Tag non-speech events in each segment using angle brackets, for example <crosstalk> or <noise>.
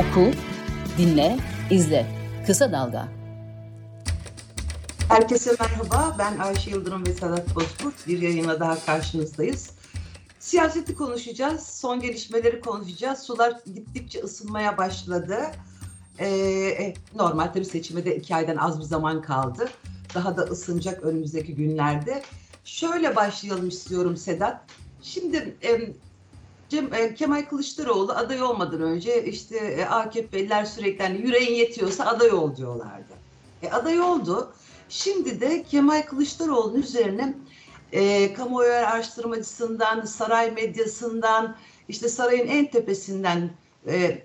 Oku, dinle, izle. Kısa Dalga. Herkese merhaba. Ben Ayşe Yıldırım ve Sedat Bozkurt. Bir yayına daha karşınızdayız. Siyaseti konuşacağız. Son gelişmeleri konuşacağız. Sular gittikçe ısınmaya başladı. Ee, normal tabii seçime de iki aydan az bir zaman kaldı. Daha da ısınacak önümüzdeki günlerde. Şöyle başlayalım istiyorum Sedat. Şimdi e, Cem, e, Kemal Kılıçdaroğlu aday olmadan önce işte e, AKP'liler sürekli hani yüreğin yetiyorsa aday ol diyorlardı. E, aday oldu. Şimdi de Kemal Kılıçdaroğlu'nun üzerine e, kamuoyu araştırmacısından, saray medyasından, işte sarayın en tepesinden e,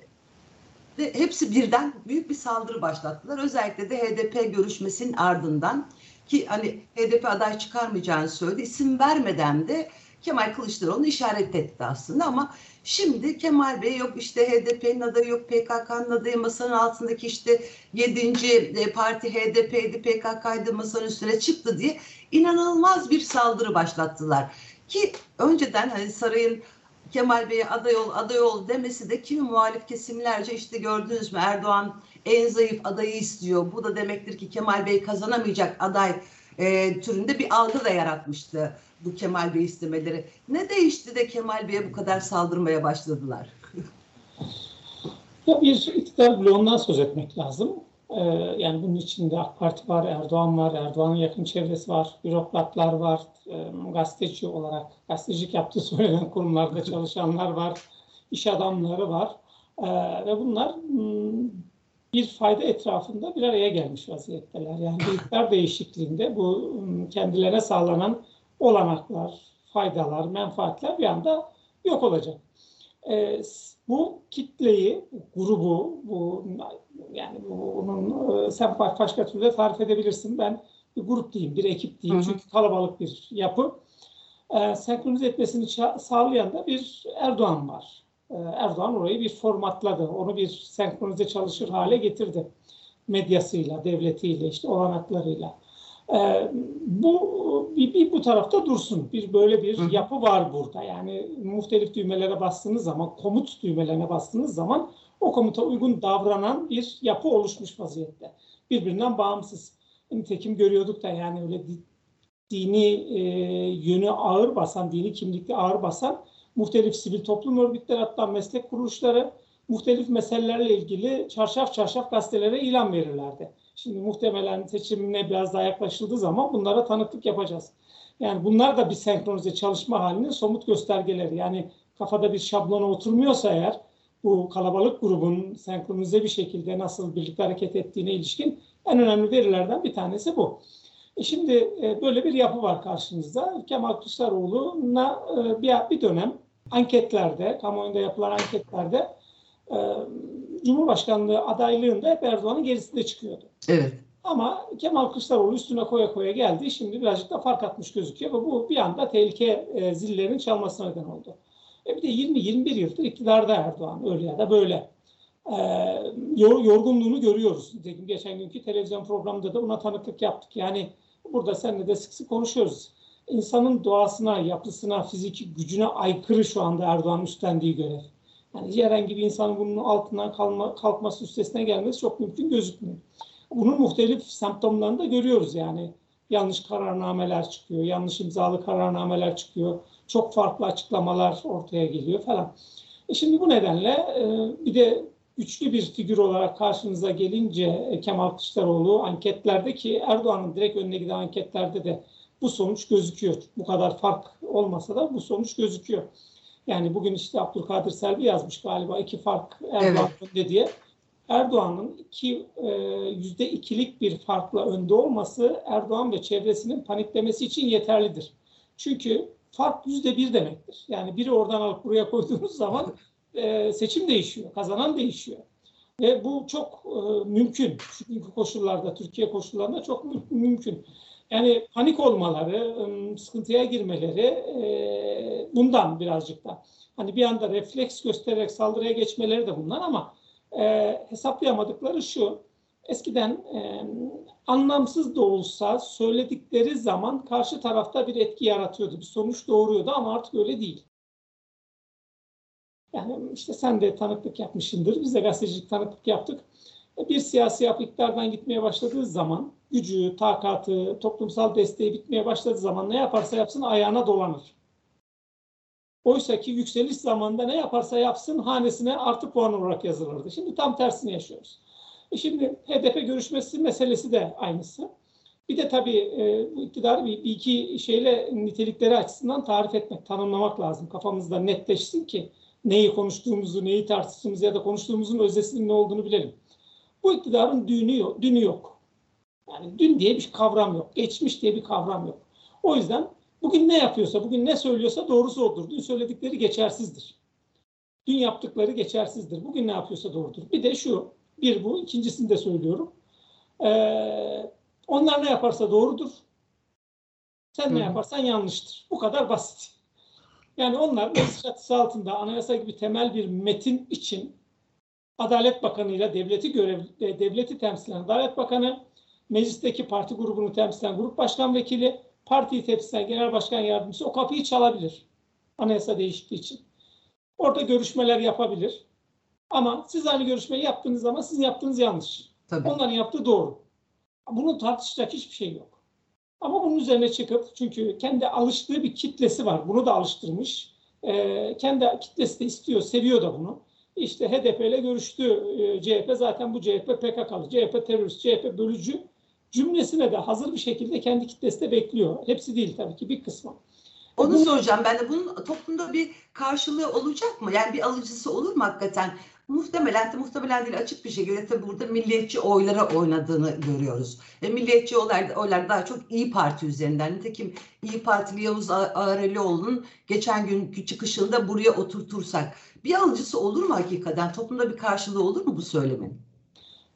hepsi birden büyük bir saldırı başlattılar. Özellikle de HDP görüşmesinin ardından ki hani HDP aday çıkarmayacağını söyledi. İsim vermeden de Kemal Kılıçdaroğlu işaret etti aslında ama şimdi Kemal Bey yok işte HDP'nin adayı yok PKK'nın adayı masanın altındaki işte 7. E, parti HDP'ydi PKK'ydı masanın üstüne çıktı diye inanılmaz bir saldırı başlattılar. Ki önceden hani sarayın Kemal Bey'e aday ol aday ol demesi de kimi muhalif kesimlerce işte gördünüz mü Erdoğan en zayıf adayı istiyor. Bu da demektir ki Kemal Bey kazanamayacak aday e, türünde bir algı da yaratmıştı bu Kemal Bey istemeleri. Ne değişti de Kemal Bey'e bu kadar saldırmaya başladılar? ya bir iktidar bloğundan söz etmek lazım. Ee, yani bunun içinde AK Parti var, Erdoğan var, Erdoğan'ın yakın çevresi var, bürokratlar var, e, gazeteci olarak gazetecilik yaptığı söylenen kurumlarda <laughs> çalışanlar var, iş adamları var. E, ve bunlar m, bir fayda etrafında bir araya gelmiş vaziyetteler. Yani bir iktidar değişikliğinde bu kendilerine sağlanan olanaklar, faydalar, menfaatler bir anda yok olacak. E, bu kitleyi, grubu, bu yani bunun e, sen başka türlü tarif edebilirsin. Ben bir grup diyeyim, bir ekip diyeyim. Hı hı. Çünkü kalabalık bir yapı. E, senkronize etmesini sağlayan da bir Erdoğan var. E, Erdoğan orayı bir formatladı. Onu bir senkronize çalışır hale getirdi. Medyasıyla, devletiyle, işte olanaklarıyla. E, bu bir, bir bu tarafta dursun. Bir böyle bir Hı. yapı var burada. Yani muhtelif düğmelere bastığınız zaman, komut düğmelerine bastığınız zaman o komuta uygun davranan bir yapı oluşmuş vaziyette. Birbirinden bağımsız. Nitekim görüyorduk da yani öyle dini e, yönü ağır basan, dini kimlikli ağır basan muhtelif sivil toplum örgütleri hatta meslek kuruluşları muhtelif meselelerle ilgili çarşaf çarşaf gazetelere ilan verirlerdi. Şimdi muhtemelen seçimine biraz daha yaklaşıldığı zaman bunlara tanıklık yapacağız. Yani bunlar da bir senkronize çalışma halinin somut göstergeleri. Yani kafada bir şablona oturmuyorsa eğer bu kalabalık grubun senkronize bir şekilde nasıl birlikte hareket ettiğine ilişkin en önemli verilerden bir tanesi bu. E şimdi e, böyle bir yapı var karşımızda. Kemal Kılıçdaroğlu'na e, bir, bir dönem anketlerde, kamuoyunda yapılan anketlerde e, Cumhurbaşkanlığı adaylığında hep Erdoğan'ın gerisinde çıkıyordu. Evet. Ama Kemal Kılıçdaroğlu üstüne koya koya geldi. Şimdi birazcık da fark atmış gözüküyor ve bu bir anda tehlike e, zillerinin çalmasına neden oldu. E bir de 20-21 yıldır iktidarda Erdoğan öyle ya da böyle. E, yorgunluğunu görüyoruz. Geçen günkü televizyon programında da buna tanıklık yaptık. Yani burada seninle de sık sık konuşuyoruz. İnsanın doğasına, yapısına, fiziki gücüne aykırı şu anda Erdoğan üstlendiği görev. Yani herhangi bir insanın bunun altından kalma, kalkması üstesine gelmesi çok mümkün gözükmüyor. Bunun muhtelif semptomlarını da görüyoruz yani. Yanlış kararnameler çıkıyor, yanlış imzalı kararnameler çıkıyor. Çok farklı açıklamalar ortaya geliyor falan. E şimdi bu nedenle e, bir de güçlü bir figür olarak karşınıza gelince Kemal Kılıçdaroğlu anketlerde ki Erdoğan'ın direkt önüne giden anketlerde de bu sonuç gözüküyor. Bu kadar fark olmasa da bu sonuç gözüküyor. Yani bugün işte Abdülkadir Selvi yazmış galiba iki fark Erdoğan evet. önde diye. Erdoğan'ın iki e, yüzde ikilik bir farkla önde olması Erdoğan ve çevresinin paniklemesi için yeterlidir. Çünkü fark yüzde bir demektir. Yani biri oradan alıp buraya koyduğunuz zaman e, seçim değişiyor, kazanan değişiyor. Ve bu çok e, mümkün. Çünkü koşullarda, Türkiye koşullarında çok mümkün. Yani panik olmaları, sıkıntıya girmeleri bundan birazcık da. Hani bir anda refleks göstererek saldırıya geçmeleri de bundan ama hesaplayamadıkları şu. Eskiden anlamsız da olsa söyledikleri zaman karşı tarafta bir etki yaratıyordu. Bir sonuç doğuruyordu ama artık öyle değil. Yani işte sen de tanıklık yapmışsındır. Biz de gazetecilik tanıklık yaptık. E, bir siyasi iktidardan gitmeye başladığı zaman gücü, takatı, toplumsal desteği bitmeye başladığı zaman ne yaparsa yapsın ayağına dolanır. Oysa ki yükseliş zamanında ne yaparsa yapsın hanesine artı puan olarak yazılırdı. Şimdi tam tersini yaşıyoruz. E şimdi HDP görüşmesi meselesi de aynısı. Bir de tabii e, bu iktidarı bir, bir iki şeyle nitelikleri açısından tarif etmek, tanımlamak lazım. Kafamızda netleşsin ki neyi konuştuğumuzu, neyi tartıştığımızı ya da konuştuğumuzun özdesinin ne olduğunu bilelim. Bu iktidarın dünü yok. Dünü yok. Yani dün diye bir kavram yok. Geçmiş diye bir kavram yok. O yüzden bugün ne yapıyorsa, bugün ne söylüyorsa doğrusu odur. Dün söyledikleri geçersizdir. Dün yaptıkları geçersizdir. Bugün ne yapıyorsa doğrudur. Bir de şu, bir bu, ikincisini de söylüyorum. Ee, onlar ne yaparsa doğrudur. Sen Hı. ne yaparsan yanlıştır. Bu kadar basit. Yani onlar meclis çatısı altında anayasa gibi temel bir metin için Adalet Bakanı ile devleti görev devleti temsilen Adalet Bakanı, meclisteki parti grubunu temsilen grup başkan vekili, partiyi temsilen genel başkan yardımcısı o kapıyı çalabilir. Anayasa değiştiği için. Orada görüşmeler yapabilir. Ama siz aynı görüşmeyi yaptığınız zaman sizin yaptığınız yanlış. Tabii. Onların yaptığı doğru. Bunun tartışacak hiçbir şey yok. Ama bunun üzerine çıkıp çünkü kendi alıştığı bir kitlesi var. Bunu da alıştırmış. E, kendi kitlesi de istiyor, seviyor da bunu. İşte HDP ile görüştü e, CHP. Zaten bu CHP PKK'lı, CHP terörist, CHP bölücü cümlesine de hazır bir şekilde kendi kitlesi de bekliyor. Hepsi değil tabii ki bir kısmı. Onu soracağım ben de. Bunun toplumda bir karşılığı olacak mı? Yani bir alıcısı olur mu hakikaten? Muhtemelen de muhtemelen değil açık bir şekilde tabii burada milliyetçi oylara oynadığını görüyoruz. E, milliyetçi oylar, oylar daha çok İyi Parti üzerinden. Nitekim İyi Partili Yavuz Ağrelioğlu'nun geçen gün çıkışında buraya oturtursak bir alıcısı olur mu hakikaten? Toplumda bir karşılığı olur mu bu söylemin?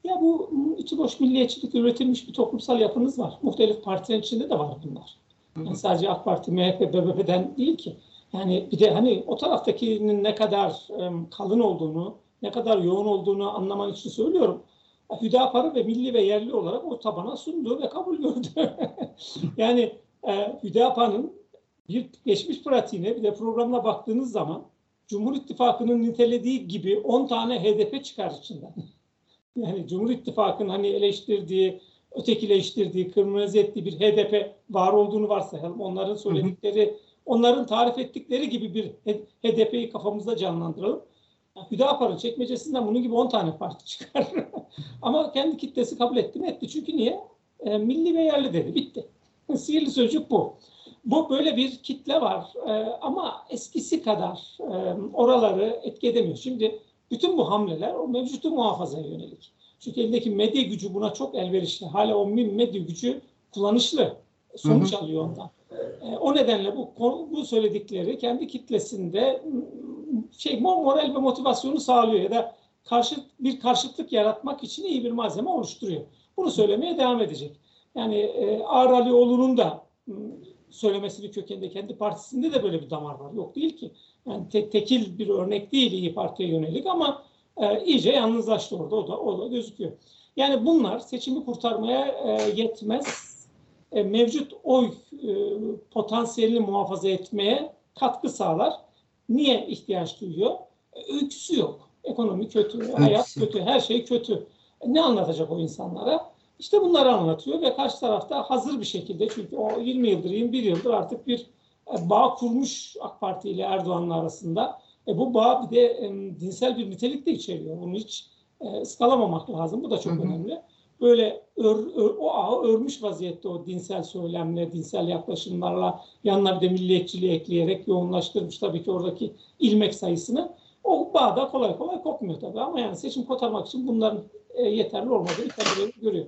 Ya bu içi boş milliyetçilik üretilmiş bir toplumsal yapınız var. Muhtelif partilerin içinde de var bunlar. Yani sadece AK Parti, MHP, BBP'den değil ki. Yani bir de hani o taraftakinin ne kadar um, kalın olduğunu, ne kadar yoğun olduğunu anlaman için söylüyorum. Hüdapar'ı ve milli ve yerli olarak o tabana sundu ve kabul gördü. <laughs> yani e, Hüdapar'ın bir geçmiş pratiğine bir de programına baktığınız zaman Cumhur İttifakı'nın nitelediği gibi 10 tane HDP çıkar içinden. Yani Cumhur İttifakı'nın hani eleştirdiği, ötekileştirdiği, kırmızı ettiği bir HDP var olduğunu varsayalım. Onların söyledikleri, onların tarif ettikleri gibi bir HDP'yi kafamızda canlandıralım. Hüdapar'ın çekmecesinden bunun gibi 10 tane parti çıkar. <laughs> Ama kendi kitlesi kabul etti mi? Etti. Çünkü niye? E, milli ve yerli dedi. Bitti. <laughs> Sihirli sözcük bu. Bu böyle bir kitle var e, ama eskisi kadar e, oraları etki edemiyor. Şimdi bütün bu hamleler o mevcutu muhafazaya yönelik. Çünkü eldeki medya gücü buna çok elverişli. Hala o medya gücü kullanışlı. Sonuç hı hı. alıyor ondan. E, o nedenle bu bu söyledikleri kendi kitlesinde şey moral ve motivasyonu sağlıyor ya da karşı bir karşıtlık yaratmak için iyi bir malzeme oluşturuyor. Bunu söylemeye devam edecek. Yani e, Alioğlu'nun da söylemesinin kökeninde kendi partisinde de böyle bir damar var. Yok değil ki. Yani tek tekil bir örnek değil İyi Parti'ye yönelik ama e, iyice yalnızlaştı orada. O da, o da gözüküyor. Yani bunlar seçimi kurtarmaya e, yetmez. E, mevcut oy e, potansiyelini muhafaza etmeye katkı sağlar. Niye ihtiyaç duyuyor? E, öyküsü yok. Ekonomi kötü, hayat kötü, her şey kötü. E, ne anlatacak o insanlara? İşte bunları anlatıyor ve karşı tarafta hazır bir şekilde çünkü o 20 yıldır, 21 yıldır artık bir e, bağ kurmuş AK Parti ile Erdoğan'la arasında. E bu bağ bir de e, dinsel bir nitelik de içeriyor. Bunu hiç e, ıskalamamak lazım. Bu da çok hı hı. önemli. Böyle ör, ör, o ağı örmüş vaziyette o dinsel söylemle, dinsel yaklaşımlarla yanına bir de milliyetçiliği ekleyerek yoğunlaştırmış tabii ki oradaki ilmek sayısını. O bağ da kolay kolay kopmuyor tabii ama yani seçim kotarmak için bunların e, yeterli olmadığını tabii görüyor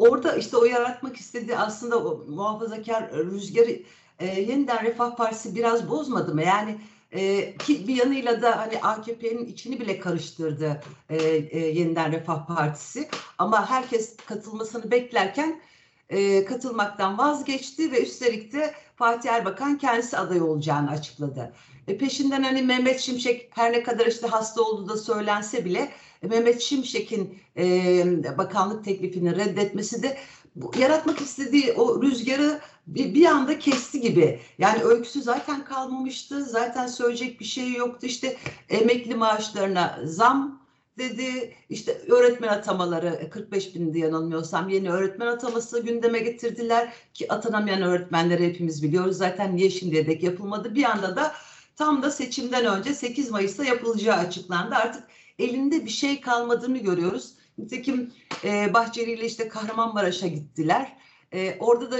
orada işte o yaratmak istediği aslında o muhafazakar rüzgarı e, yeniden Refah Partisi biraz bozmadı mı? Yani e, ki bir yanıyla da hani AKP'nin içini bile karıştırdı e, e, yeniden Refah Partisi. Ama herkes katılmasını beklerken e, katılmaktan vazgeçti ve üstelik de Fatih Erbakan kendisi aday olacağını açıkladı. E, peşinden hani Mehmet Şimşek her ne kadar işte hasta olduğu da söylense bile Mehmet Şimşek'in e, bakanlık teklifini reddetmesi de bu, yaratmak istediği o rüzgarı bir, bir anda kesti gibi. Yani öyküsü zaten kalmamıştı. Zaten söyleyecek bir şey yoktu. İşte emekli maaşlarına zam dedi. İşte öğretmen atamaları 45 bin diye yanılmıyorsam yeni öğretmen ataması gündeme getirdiler ki atanamayan öğretmenleri hepimiz biliyoruz. Zaten niye şimdiye dek yapılmadı? Bir anda da tam da seçimden önce 8 Mayıs'ta yapılacağı açıklandı. Artık elinde bir şey kalmadığını görüyoruz. Nitekim e, Bahçeli ile işte Kahramanmaraş'a gittiler. E, orada da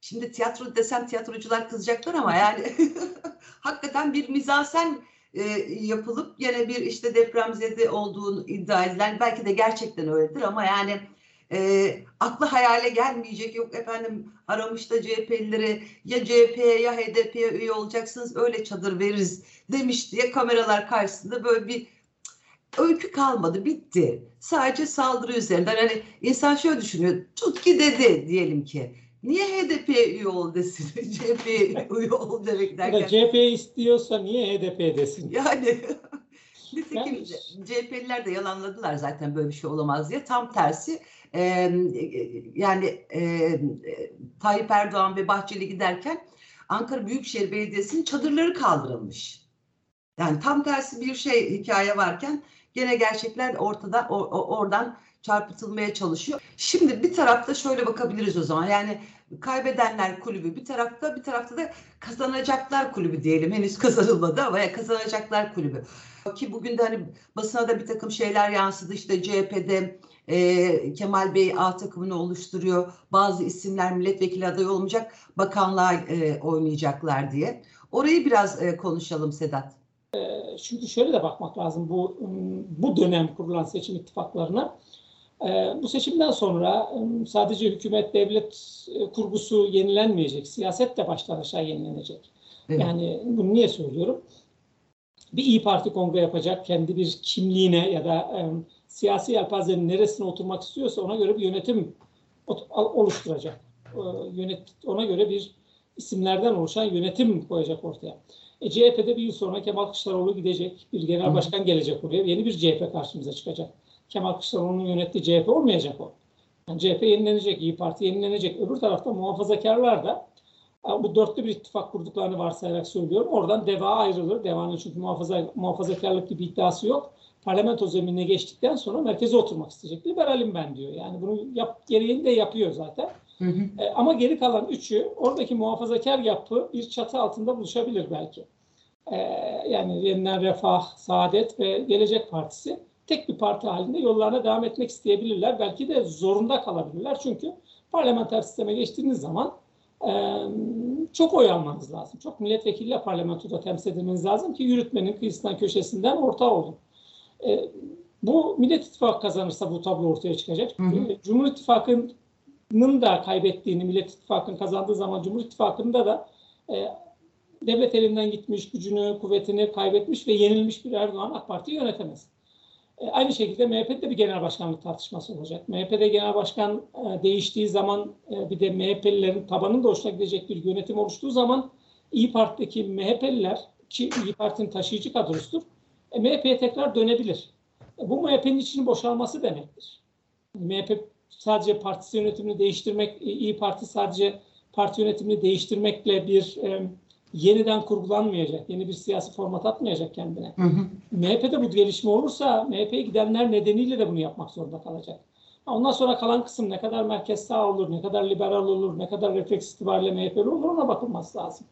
şimdi tiyatro desem tiyatrocular kızacaklar ama yani <laughs> hakikaten bir mizansen e, yapılıp yine bir işte depremzede olduğunu iddia edilen belki de gerçekten öyledir ama yani e, aklı hayale gelmeyecek yok efendim aramışta CHP'lileri ya CHP'ye ya HDP'ye üye olacaksınız öyle çadır veririz demiş diye kameralar karşısında böyle bir öykü kalmadı bitti. Sadece saldırı üzerinden hani insan şöyle düşünüyor tut ki dedi diyelim ki. Niye HDP'ye üye ol desin? <laughs> CHP'ye üye ol demek derken. CHP istiyorsa niye HDP desin? Yani <laughs> nitekim Yani- CHP'liler de yalanladılar zaten böyle bir şey olamaz diye. Tam tersi e, yani e, Tayyip Erdoğan ve Bahçeli giderken Ankara Büyükşehir Belediyesi'nin çadırları kaldırılmış. Yani tam tersi bir şey hikaye varken gene gerçekler ortada o- o- oradan çarpıtılmaya çalışıyor. Şimdi bir tarafta şöyle bakabiliriz o zaman. Yani kaybedenler kulübü bir tarafta bir tarafta da kazanacaklar kulübü diyelim. Henüz kazanılmadı ama ya kazanacaklar kulübü. Ki bugün de hani basına da bir takım şeyler yansıdı. İşte CHP'de e, Kemal Bey A takımını oluşturuyor. Bazı isimler milletvekili adayı olmayacak. Bakanlığa e, oynayacaklar diye. Orayı biraz e, konuşalım Sedat. Çünkü şöyle de bakmak lazım bu bu dönem kurulan seçim ittifaklarına. Ee, Bu seçimden sonra ım, sadece hükümet devlet e, kurgusu yenilenmeyecek, siyaset de baştan aşağı yenilenecek. Evet. Yani bunu niye söylüyorum? Bir İyi Parti kongre yapacak, kendi bir kimliğine ya da em, siyasi yelpazenin neresine oturmak istiyorsa ona göre bir yönetim oluşturacak. Ee, Yönet, ona göre bir isimlerden oluşan yönetim koyacak ortaya. E, CHP'de bir yıl sonra Kemal Kılıçdaroğlu gidecek, bir genel başkan gelecek oraya, yeni bir CHP karşımıza çıkacak. Kemal Kılıçdaroğlu'nun yönettiği CHP olmayacak o. Yani CHP yenilenecek, İyi Parti yenilenecek. Öbür tarafta muhafazakarlar da e, bu dörtlü bir ittifak kurduklarını varsayarak söylüyorum. Oradan DEVA ayrılır. DEVA'nın çünkü muhafaza, muhafazakarlık gibi iddiası yok. Parlamento zeminine geçtikten sonra merkeze oturmak isteyecek. Liberalim ben diyor. Yani bunu yap, gereğini de yapıyor zaten. Hı hı. E, ama geri kalan üçü oradaki muhafazakar yapı bir çatı altında buluşabilir belki. E, yani Yeniden Refah, Saadet ve Gelecek Partisi tek bir parti halinde yollarına devam etmek isteyebilirler. Belki de zorunda kalabilirler. Çünkü parlamenter sisteme geçtiğiniz zaman e, çok oy almanız lazım. Çok milletvekiliyle parlamentoda temsil edilmeniz lazım ki yürütmenin kıyısından köşesinden ortağı olun. E, bu Millet İttifakı kazanırsa bu tablo ortaya çıkacak. Hı hı. E, Cumhur İttifakı'nın da kaybettiğini, Millet İttifakı'nın kazandığı zaman Cumhur İttifakı'nda da e, devlet elinden gitmiş, gücünü, kuvvetini kaybetmiş ve yenilmiş bir Erdoğan AK Parti'yi yönetemez. E, aynı şekilde MHP'de de bir genel başkanlık tartışması olacak. MHP'de genel başkan e, değiştiği zaman e, bir de MHP'lilerin tabanının da hoşuna gidecek bir yönetim oluştuğu zaman İyi Parti'deki MHP'liler ki İyi Parti'nin taşıyıcı kadrosudur. E, MHP'ye tekrar dönebilir. E, bu MHP'nin içinin boşalması demektir. MHP sadece partisi yönetimini değiştirmek, İyi Parti sadece parti yönetimini değiştirmekle bir e, yeniden kurgulanmayacak, yeni bir siyasi format atmayacak kendine. Hı hı. MHP'de bu gelişme olursa MHP'ye gidenler nedeniyle de bunu yapmak zorunda kalacak. Ondan sonra kalan kısım ne kadar merkez sağ olur, ne kadar liberal olur, ne kadar refleks itibariyle MHP'li olur ona bakılması lazım.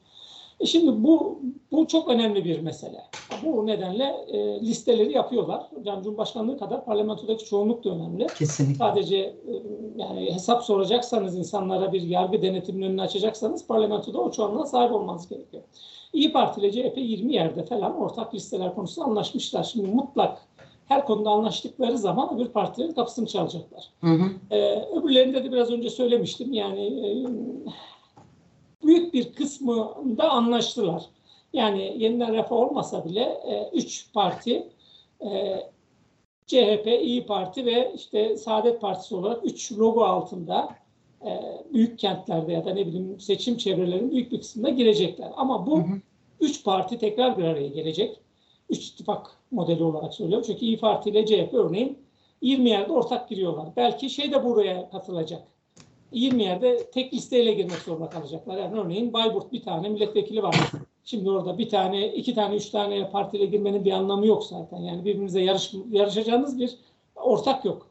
E şimdi bu bu çok önemli bir mesele. Bu nedenle e, listeleri yapıyorlar. Hocam Cumhurbaşkanlığı kadar parlamentodaki çoğunluk da önemli. Kesinlikle. Sadece e, yani hesap soracaksanız insanlara bir yargı denetiminin önünü açacaksanız parlamentoda o çoğunluğa sahip olmanız gerekiyor. İyi Parti ile CHP 20 yerde falan ortak listeler konusunda anlaşmışlar. Şimdi mutlak her konuda anlaştıkları zaman öbür partilerin kapısını çalacaklar. Hı hı. Ee, öbürlerinde de biraz önce söylemiştim. Yani e, büyük bir kısmında anlaştılar. Yani yeniden refah olmasa bile e, üç parti e, CHP, İyi Parti ve işte Saadet Partisi olarak üç logo altında e, büyük kentlerde ya da ne bileyim seçim çevrelerinin büyük bir kısmında girecekler. Ama bu Hı hı. üç parti tekrar bir araya gelecek. Üç ittifak modeli olarak söylüyorum. Çünkü İyi Parti ile CHP örneğin 20 yerde ortak giriyorlar. Belki şey de buraya katılacak. 20 yerde tek listeyle girmek zorunda kalacaklar. Yani örneğin Bayburt bir tane milletvekili var. Şimdi orada bir tane, iki tane, üç tane partiyle girmenin bir anlamı yok zaten. Yani birbirimize yarış, yarışacağınız bir ortak yok.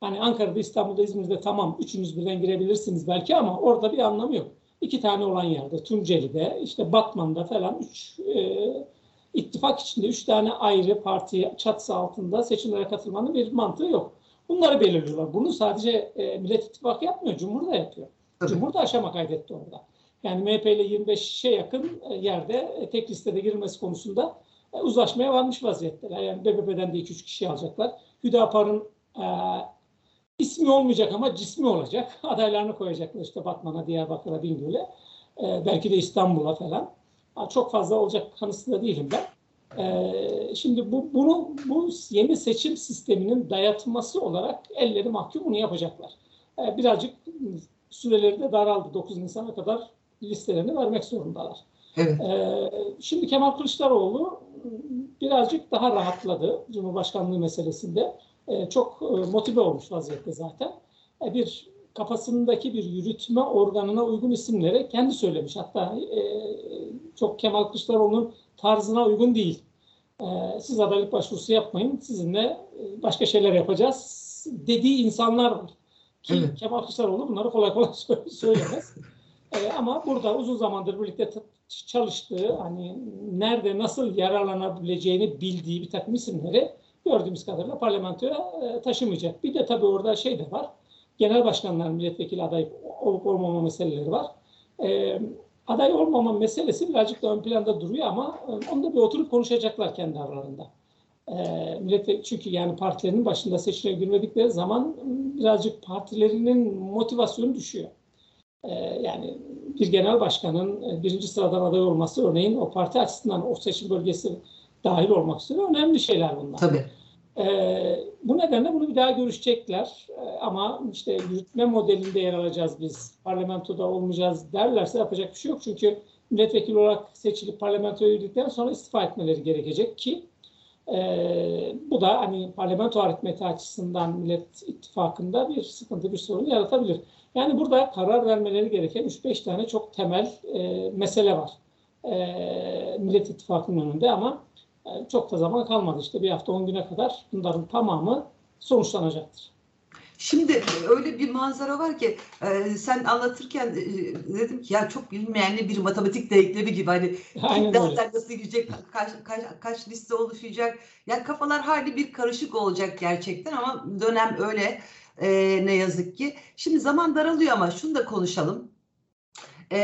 Hani Ankara'da, İstanbul'da, İzmir'de tamam üçünüz birden girebilirsiniz belki ama orada bir anlamı yok. İki tane olan yerde, Tunceli'de, işte Batman'da falan üç e, ittifak içinde üç tane ayrı parti çatısı altında seçimlere katılmanın bir mantığı yok. Bunları belirliyorlar. Bunu sadece e, Millet İttifakı yapmıyor, Cumhur da yapıyor. Tabii. Cumhur da aşama kaydetti orada. Yani MHP ile 25'e yakın e, yerde e, tek listede girilmesi konusunda e, uzlaşmaya varmış vaziyetteler. Yani BBP'den de 2-3 kişi alacaklar. Hüdapar'ın e, ismi olmayacak ama cismi olacak. <laughs> Adaylarını koyacaklar işte Batman'a, Diyarbakır'a, Bingöl'e. E, belki de İstanbul'a falan. Çok fazla olacak kanısında değilim ben. E, şimdi bu bunu bu yeni seçim sisteminin dayatması olarak elleri mahkum bunu yapacaklar. E, birazcık süreleri de daraldı. 9 Nisan'a kadar listelerini vermek zorundalar. Evet. Ee, şimdi Kemal Kılıçdaroğlu birazcık daha rahatladı Cumhurbaşkanlığı meselesinde. Ee, çok e, motive olmuş vaziyette zaten. Ee, bir kafasındaki bir yürütme organına uygun isimleri kendi söylemiş. Hatta e, çok Kemal Kılıçdaroğlu'nun tarzına uygun değil. Ee, siz adaylık başvurusu yapmayın, sizinle e, başka şeyler yapacağız dediği insanlar var. Ki Evet. Kemal Kılıçdaroğlu bunları kolay kolay <laughs> sö- söylemez. Ee, ama burada uzun zamandır birlikte çalıştığı, hani nerede nasıl yararlanabileceğini bildiği bir takım isimleri gördüğümüz kadarıyla parlamentoya e, taşımayacak. Bir de tabii orada şey de var. Genel başkanların milletvekili aday olup olmama meseleleri var. Ee, aday olmama meselesi birazcık da ön planda duruyor ama e, onu da bir oturup konuşacaklar kendi aralarında. E, çünkü yani partilerinin başında seçime girmedikleri zaman birazcık partilerinin motivasyonu düşüyor. E, yani bir genel başkanın e, birinci sıradan aday olması örneğin o parti açısından o seçim bölgesi dahil olmak üzere önemli şeyler bunlar. Tabii. Ee, bu nedenle bunu bir daha görüşecekler. Ee, ama işte yürütme modelinde yer alacağız biz, parlamentoda olmayacağız derlerse yapacak bir şey yok. Çünkü milletvekili olarak seçilip parlamentoya girdikten sonra istifa etmeleri gerekecek ki e, bu da hani parlamento aritmeti açısından Millet İttifakı'nda bir sıkıntı, bir sorun yaratabilir. Yani burada karar vermeleri gereken 3-5 tane çok temel e, mesele var. E, Millet İttifakı'nın önünde ama e, çok da zaman kalmadı. İşte bir hafta 10 güne kadar bunların tamamı sonuçlanacaktır. Şimdi öyle bir manzara var ki e, sen anlatırken e, dedim ki ya çok bilinmeyenli bir matematik denklemi gibi hani <laughs> nereden nasıl gidecek kaç, kaç, kaç liste oluşacak yani kafalar hali bir karışık olacak gerçekten ama dönem öyle e, ne yazık ki. Şimdi zaman daralıyor ama şunu da konuşalım. E,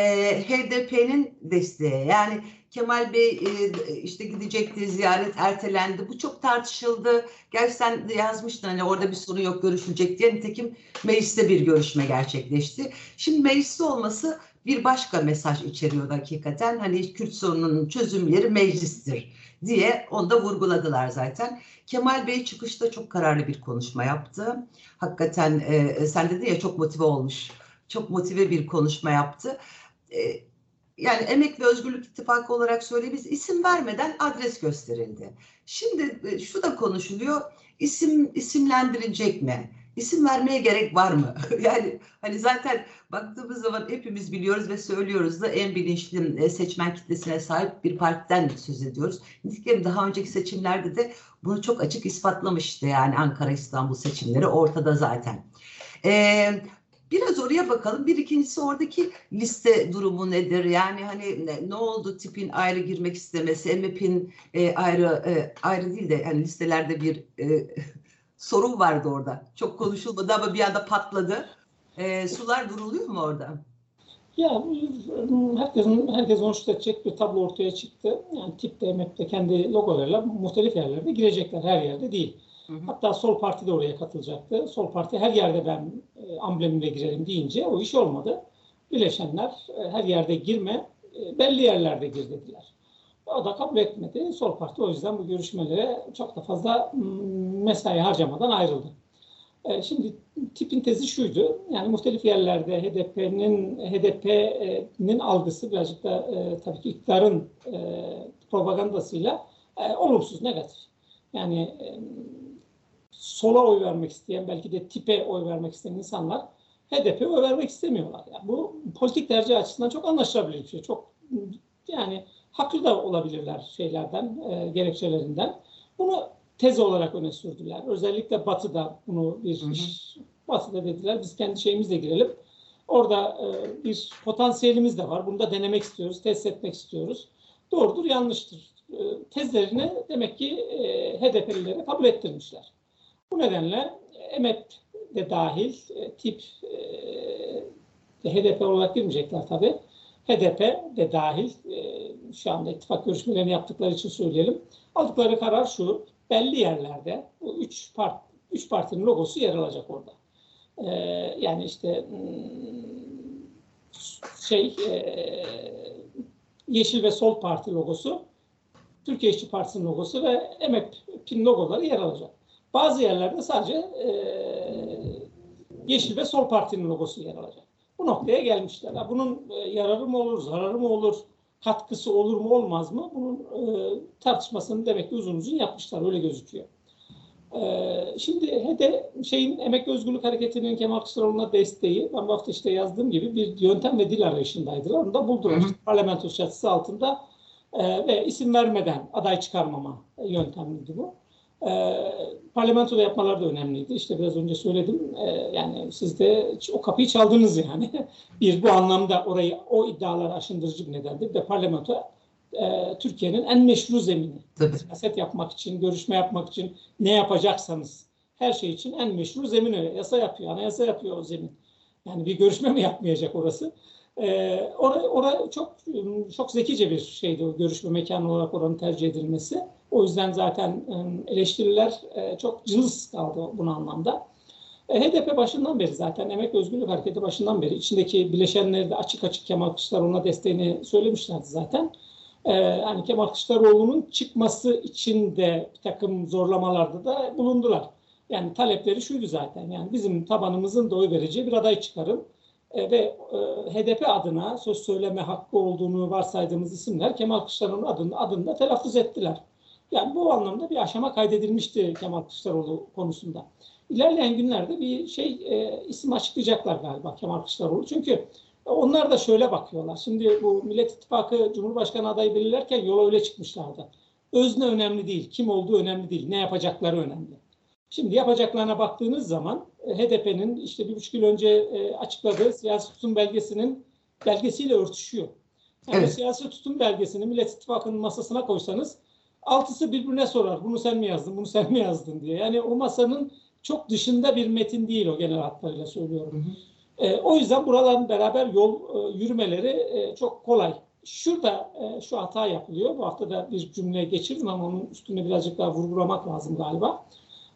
HDP'nin desteği yani Kemal Bey e, işte gidecekti ziyaret ertelendi bu çok tartışıldı. Gerçi sen yazmıştın hani orada bir sorun yok görüşülecek diye. Nitekim mecliste bir görüşme gerçekleşti. Şimdi mecliste olması bir başka mesaj içeriyordu hakikaten. Hani Kürt sorununun çözüm yeri meclistir diye onu da vurguladılar zaten. Kemal Bey çıkışta çok kararlı bir konuşma yaptı. Hakikaten e, sen dedin ya çok motive olmuş. Çok motive bir konuşma yaptı. E, yani Emek ve Özgürlük İttifakı olarak söyleyeyim isim vermeden adres gösterildi. Şimdi e, şu da konuşuluyor. İsim isimlendirecek mi? İsim vermeye gerek var mı? <laughs> yani hani zaten baktığımız zaman hepimiz biliyoruz ve söylüyoruz da en bilinçli e, seçmen kitlesine sahip bir partiden söz ediyoruz. Nitekim daha önceki seçimlerde de bunu çok açık ispatlamıştı yani Ankara İstanbul seçimleri ortada zaten. Ee, Biraz oraya bakalım. Bir ikincisi oradaki liste durumu nedir? Yani hani ne, ne oldu tipin ayrı girmek istemesi, MHP'nin e, ayrı e, ayrı değil de hani listelerde bir e, <laughs> sorun vardı orada. Çok konuşulmadı ama bir anda patladı. E, sular duruluyor mu orada? Ya herkesin herkes hoş edecek bir tablo ortaya çıktı. Yani tipte, map'te kendi logolarıyla muhtelif yerlerde girecekler. Her yerde değil. Hı. Hatta Sol Parti de oraya katılacaktı. Sol Parti her yerde ben e, amblemimle girelim deyince o iş olmadı. Bileşenler e, her yerde girme, e, belli yerlerde gir dediler. O da kabul etmedi. Sol Parti o yüzden bu görüşmelere çok da fazla mesai harcamadan ayrıldı. E, Şimdi tipin tezi şuydu. Yani muhtelif yerlerde HDP'nin HDP'nin algısı birazcık da e, tabii ki iktidarın e, propagandasıyla e, olumsuz, negatif. Yani e, sola oy vermek isteyen, belki de tipe oy vermek isteyen insanlar HDP'ye oy vermek istemiyorlar. Yani bu politik tercih açısından çok anlaşılabilir bir şey. Çok yani haklı da olabilirler şeylerden, e, gerekçelerinden. Bunu tez olarak öne sürdüler. Özellikle Batı'da bunu bir Hı hı. iş, Batı'da dediler biz kendi şeyimizle girelim. Orada e, bir potansiyelimiz de var. Bunu da denemek istiyoruz, test etmek istiyoruz. Doğrudur, yanlıştır. E, tezlerini demek ki e, HDP'lilere kabul ettirmişler. Bu nedenle EMEP de dahil e, tip e, HDP olarak girmeyecekler tabii. HDP de dahil e, şu anda ittifak görüşmelerini yaptıkları için söyleyelim. Aldıkları karar şu. Belli yerlerde bu üç, part, üç partinin logosu yer alacak orada. E, yani işte hmm, şey e, Yeşil ve Sol Parti logosu, Türkiye İşçi Partisi'nin logosu ve EMEP'in logoları yer alacak. Bazı yerlerde sadece e, Yeşil ve Sol Parti'nin logosu yer alacak. Bu noktaya gelmişler. Bunun e, yararı mı olur, zararı mı olur, katkısı olur mu olmaz mı? Bunun e, tartışmasını demek ki uzun uzun yapmışlar. Öyle gözüküyor. E, şimdi HEDE şeyin Emek Özgürlük Hareketi'nin Kemal Kılıçdaroğlu'na desteği, ben bu hafta işte yazdığım gibi bir yöntem ve dil arayışındaydılar. Onu da buldular. İşte parlamento çatısı altında e, ve isim vermeden aday çıkarmama yöntemiydi bu. E, parlamentoda yapmaları da önemliydi. İşte biraz önce söyledim. E, yani siz de o kapıyı çaldınız yani. <laughs> bir bu anlamda orayı o iddiaları aşındırıcı bir nedendir. De parlamento e, Türkiye'nin en meşru zemini. Tabii. Siyaset yapmak için, görüşme yapmak için ne yapacaksanız her şey için en meşru zemin öyle. Yasa yapıyor, anayasa yapıyor o zemin. Yani bir görüşme mi yapmayacak orası? Ee, orada, orada çok çok zekice bir şeydi o görüşme mekanı olarak oranın tercih edilmesi. O yüzden zaten eleştiriler e, çok cılız kaldı bu anlamda. E, HDP başından beri zaten Emek Özgürlük Hareketi başından beri içindeki bileşenleri de açık açık Kemal Kılıçdaroğlu'na desteğini söylemişlerdi zaten. E, hani Kemal Kılıçdaroğlu'nun çıkması için de bir takım zorlamalarda da bulundular. Yani talepleri şuydu zaten. Yani bizim tabanımızın da oy vereceği bir aday çıkarın e, ve e, HDP adına söz söyleme hakkı olduğunu varsaydığımız isimler Kemal Kılıçdaroğlu'nun adını, adını da telaffuz ettiler. Yani bu anlamda bir aşama kaydedilmişti Kemal Kılıçdaroğlu konusunda. İlerleyen günlerde bir şey e, isim açıklayacaklar galiba Kemal Kılıçdaroğlu. Çünkü onlar da şöyle bakıyorlar. Şimdi bu Millet İttifakı Cumhurbaşkanı adayı belirlerken yola öyle çıkmışlardı. Özne önemli değil, kim olduğu önemli değil, ne yapacakları önemli. Şimdi yapacaklarına baktığınız zaman HDP'nin işte bir buçuk yıl önce e, açıkladığı siyasi tutum belgesinin belgesiyle örtüşüyor. Yani Evet. siyasi tutum belgesini Millet İttifakı'nın masasına koysanız altısı birbirine sorar. Bunu sen mi yazdın, bunu sen mi yazdın diye. Yani o masanın çok dışında bir metin değil o genel hatlarıyla söylüyorum. E, o yüzden buraların beraber yol e, yürümeleri e, çok kolay. Şurada e, şu hata yapılıyor. Bu hafta da bir cümle geçirdim ama onun üstüne birazcık daha vurgulamak lazım galiba.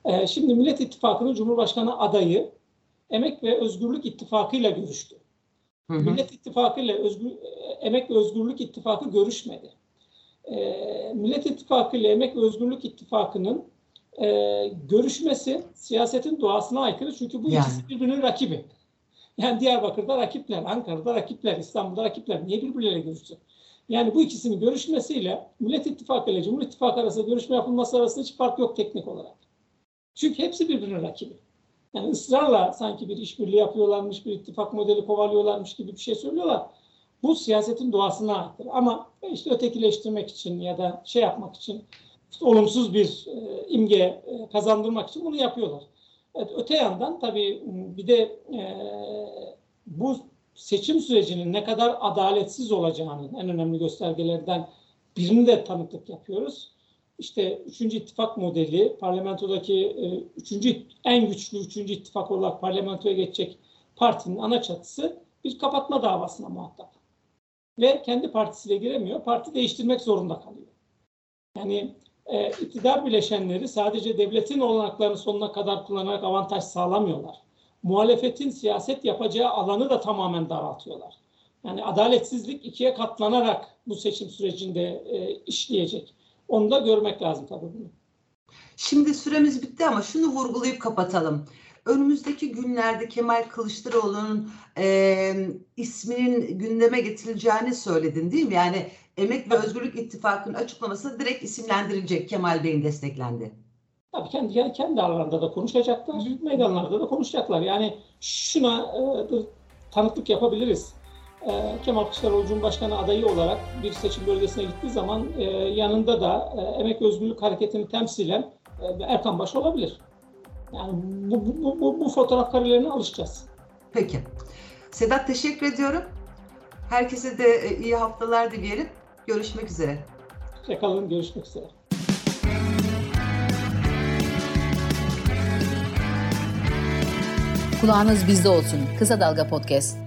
E, şimdi Millet İttifakı'nın Cumhurbaşkanı adayı Emek ve Özgürlük İttifakı ile görüştü. Hı hı. Millet İttifakı ile Özgür, Emek ve Özgürlük İttifakı görüşmedi. E, Millet İttifakı ile Emek ve Özgürlük İttifakı'nın e, görüşmesi siyasetin doğasına aykırı çünkü bu Yani. ikisi birbirinin rakibi. Yani Diyarbakır'da rakipler, Ankara'da rakipler, İstanbul'da rakipler. Niye birbirleriyle görüşsün? Yani bu ikisinin görüşmesiyle Millet İttifakı ile Cumhur İttifakı arasında görüşme yapılması arasında hiç fark yok teknik olarak. Çünkü hepsi birbirinin rakibi. Yani ısrarla sanki bir işbirliği yapıyorlarmış, bir ittifak modeli kovalıyorlarmış gibi bir şey söylüyorlar. Bu siyasetin doğasına aykırı. Ama işte ötekileştirmek için ya da şey yapmak için, işte olumsuz bir e, imge e, kazandırmak için bunu yapıyorlar. Evet, öte yandan tabii bir de e, bu seçim sürecinin ne kadar adaletsiz olacağının en önemli göstergelerinden birini de tanıklık yapıyoruz. İşte üçüncü ittifak modeli, parlamentodaki e, üçüncü en güçlü üçüncü ittifak olarak parlamentoya geçecek partinin ana çatısı bir kapatma davasına muhatap. Ve kendi partisiyle giremiyor, parti değiştirmek zorunda kalıyor. Yani e, iktidar bileşenleri sadece devletin olanaklarını sonuna kadar kullanarak avantaj sağlamıyorlar. Muhalefetin siyaset yapacağı alanı da tamamen daraltıyorlar. Yani adaletsizlik ikiye katlanarak bu seçim sürecinde e, işleyecek. Onu da görmek lazım tabii bunu. Şimdi süremiz bitti ama şunu vurgulayıp kapatalım. Önümüzdeki günlerde Kemal Kılıçdaroğlu'nun e, isminin gündeme getirileceğini söyledin değil mi? Yani Emek ve Özgürlük İttifakı'nın açıklamasında direkt isimlendirilecek Kemal Bey'in desteklendi. Tabii kendi kendi aralarında da konuşacaklar, meydanlarda da konuşacaklar. Yani şuna e, tanıklık yapabiliriz. E, Kemal Kılıçdaroğlu Cumhurbaşkanı adayı olarak bir seçim bölgesine gittiği zaman e, yanında da e, Emek Özgürlük Hareketi'ni temsilen e, Erkan Baş olabilir. Yani bu, bu, bu, bu fotoğraf karelerine alışacağız. Peki. Sedat teşekkür ediyorum. Herkese de e, iyi haftalar dileyelim. Görüşmek üzere. Hoşçakalın, görüşmek üzere. Kulağınız bizde olsun. Kısa Dalga Podcast.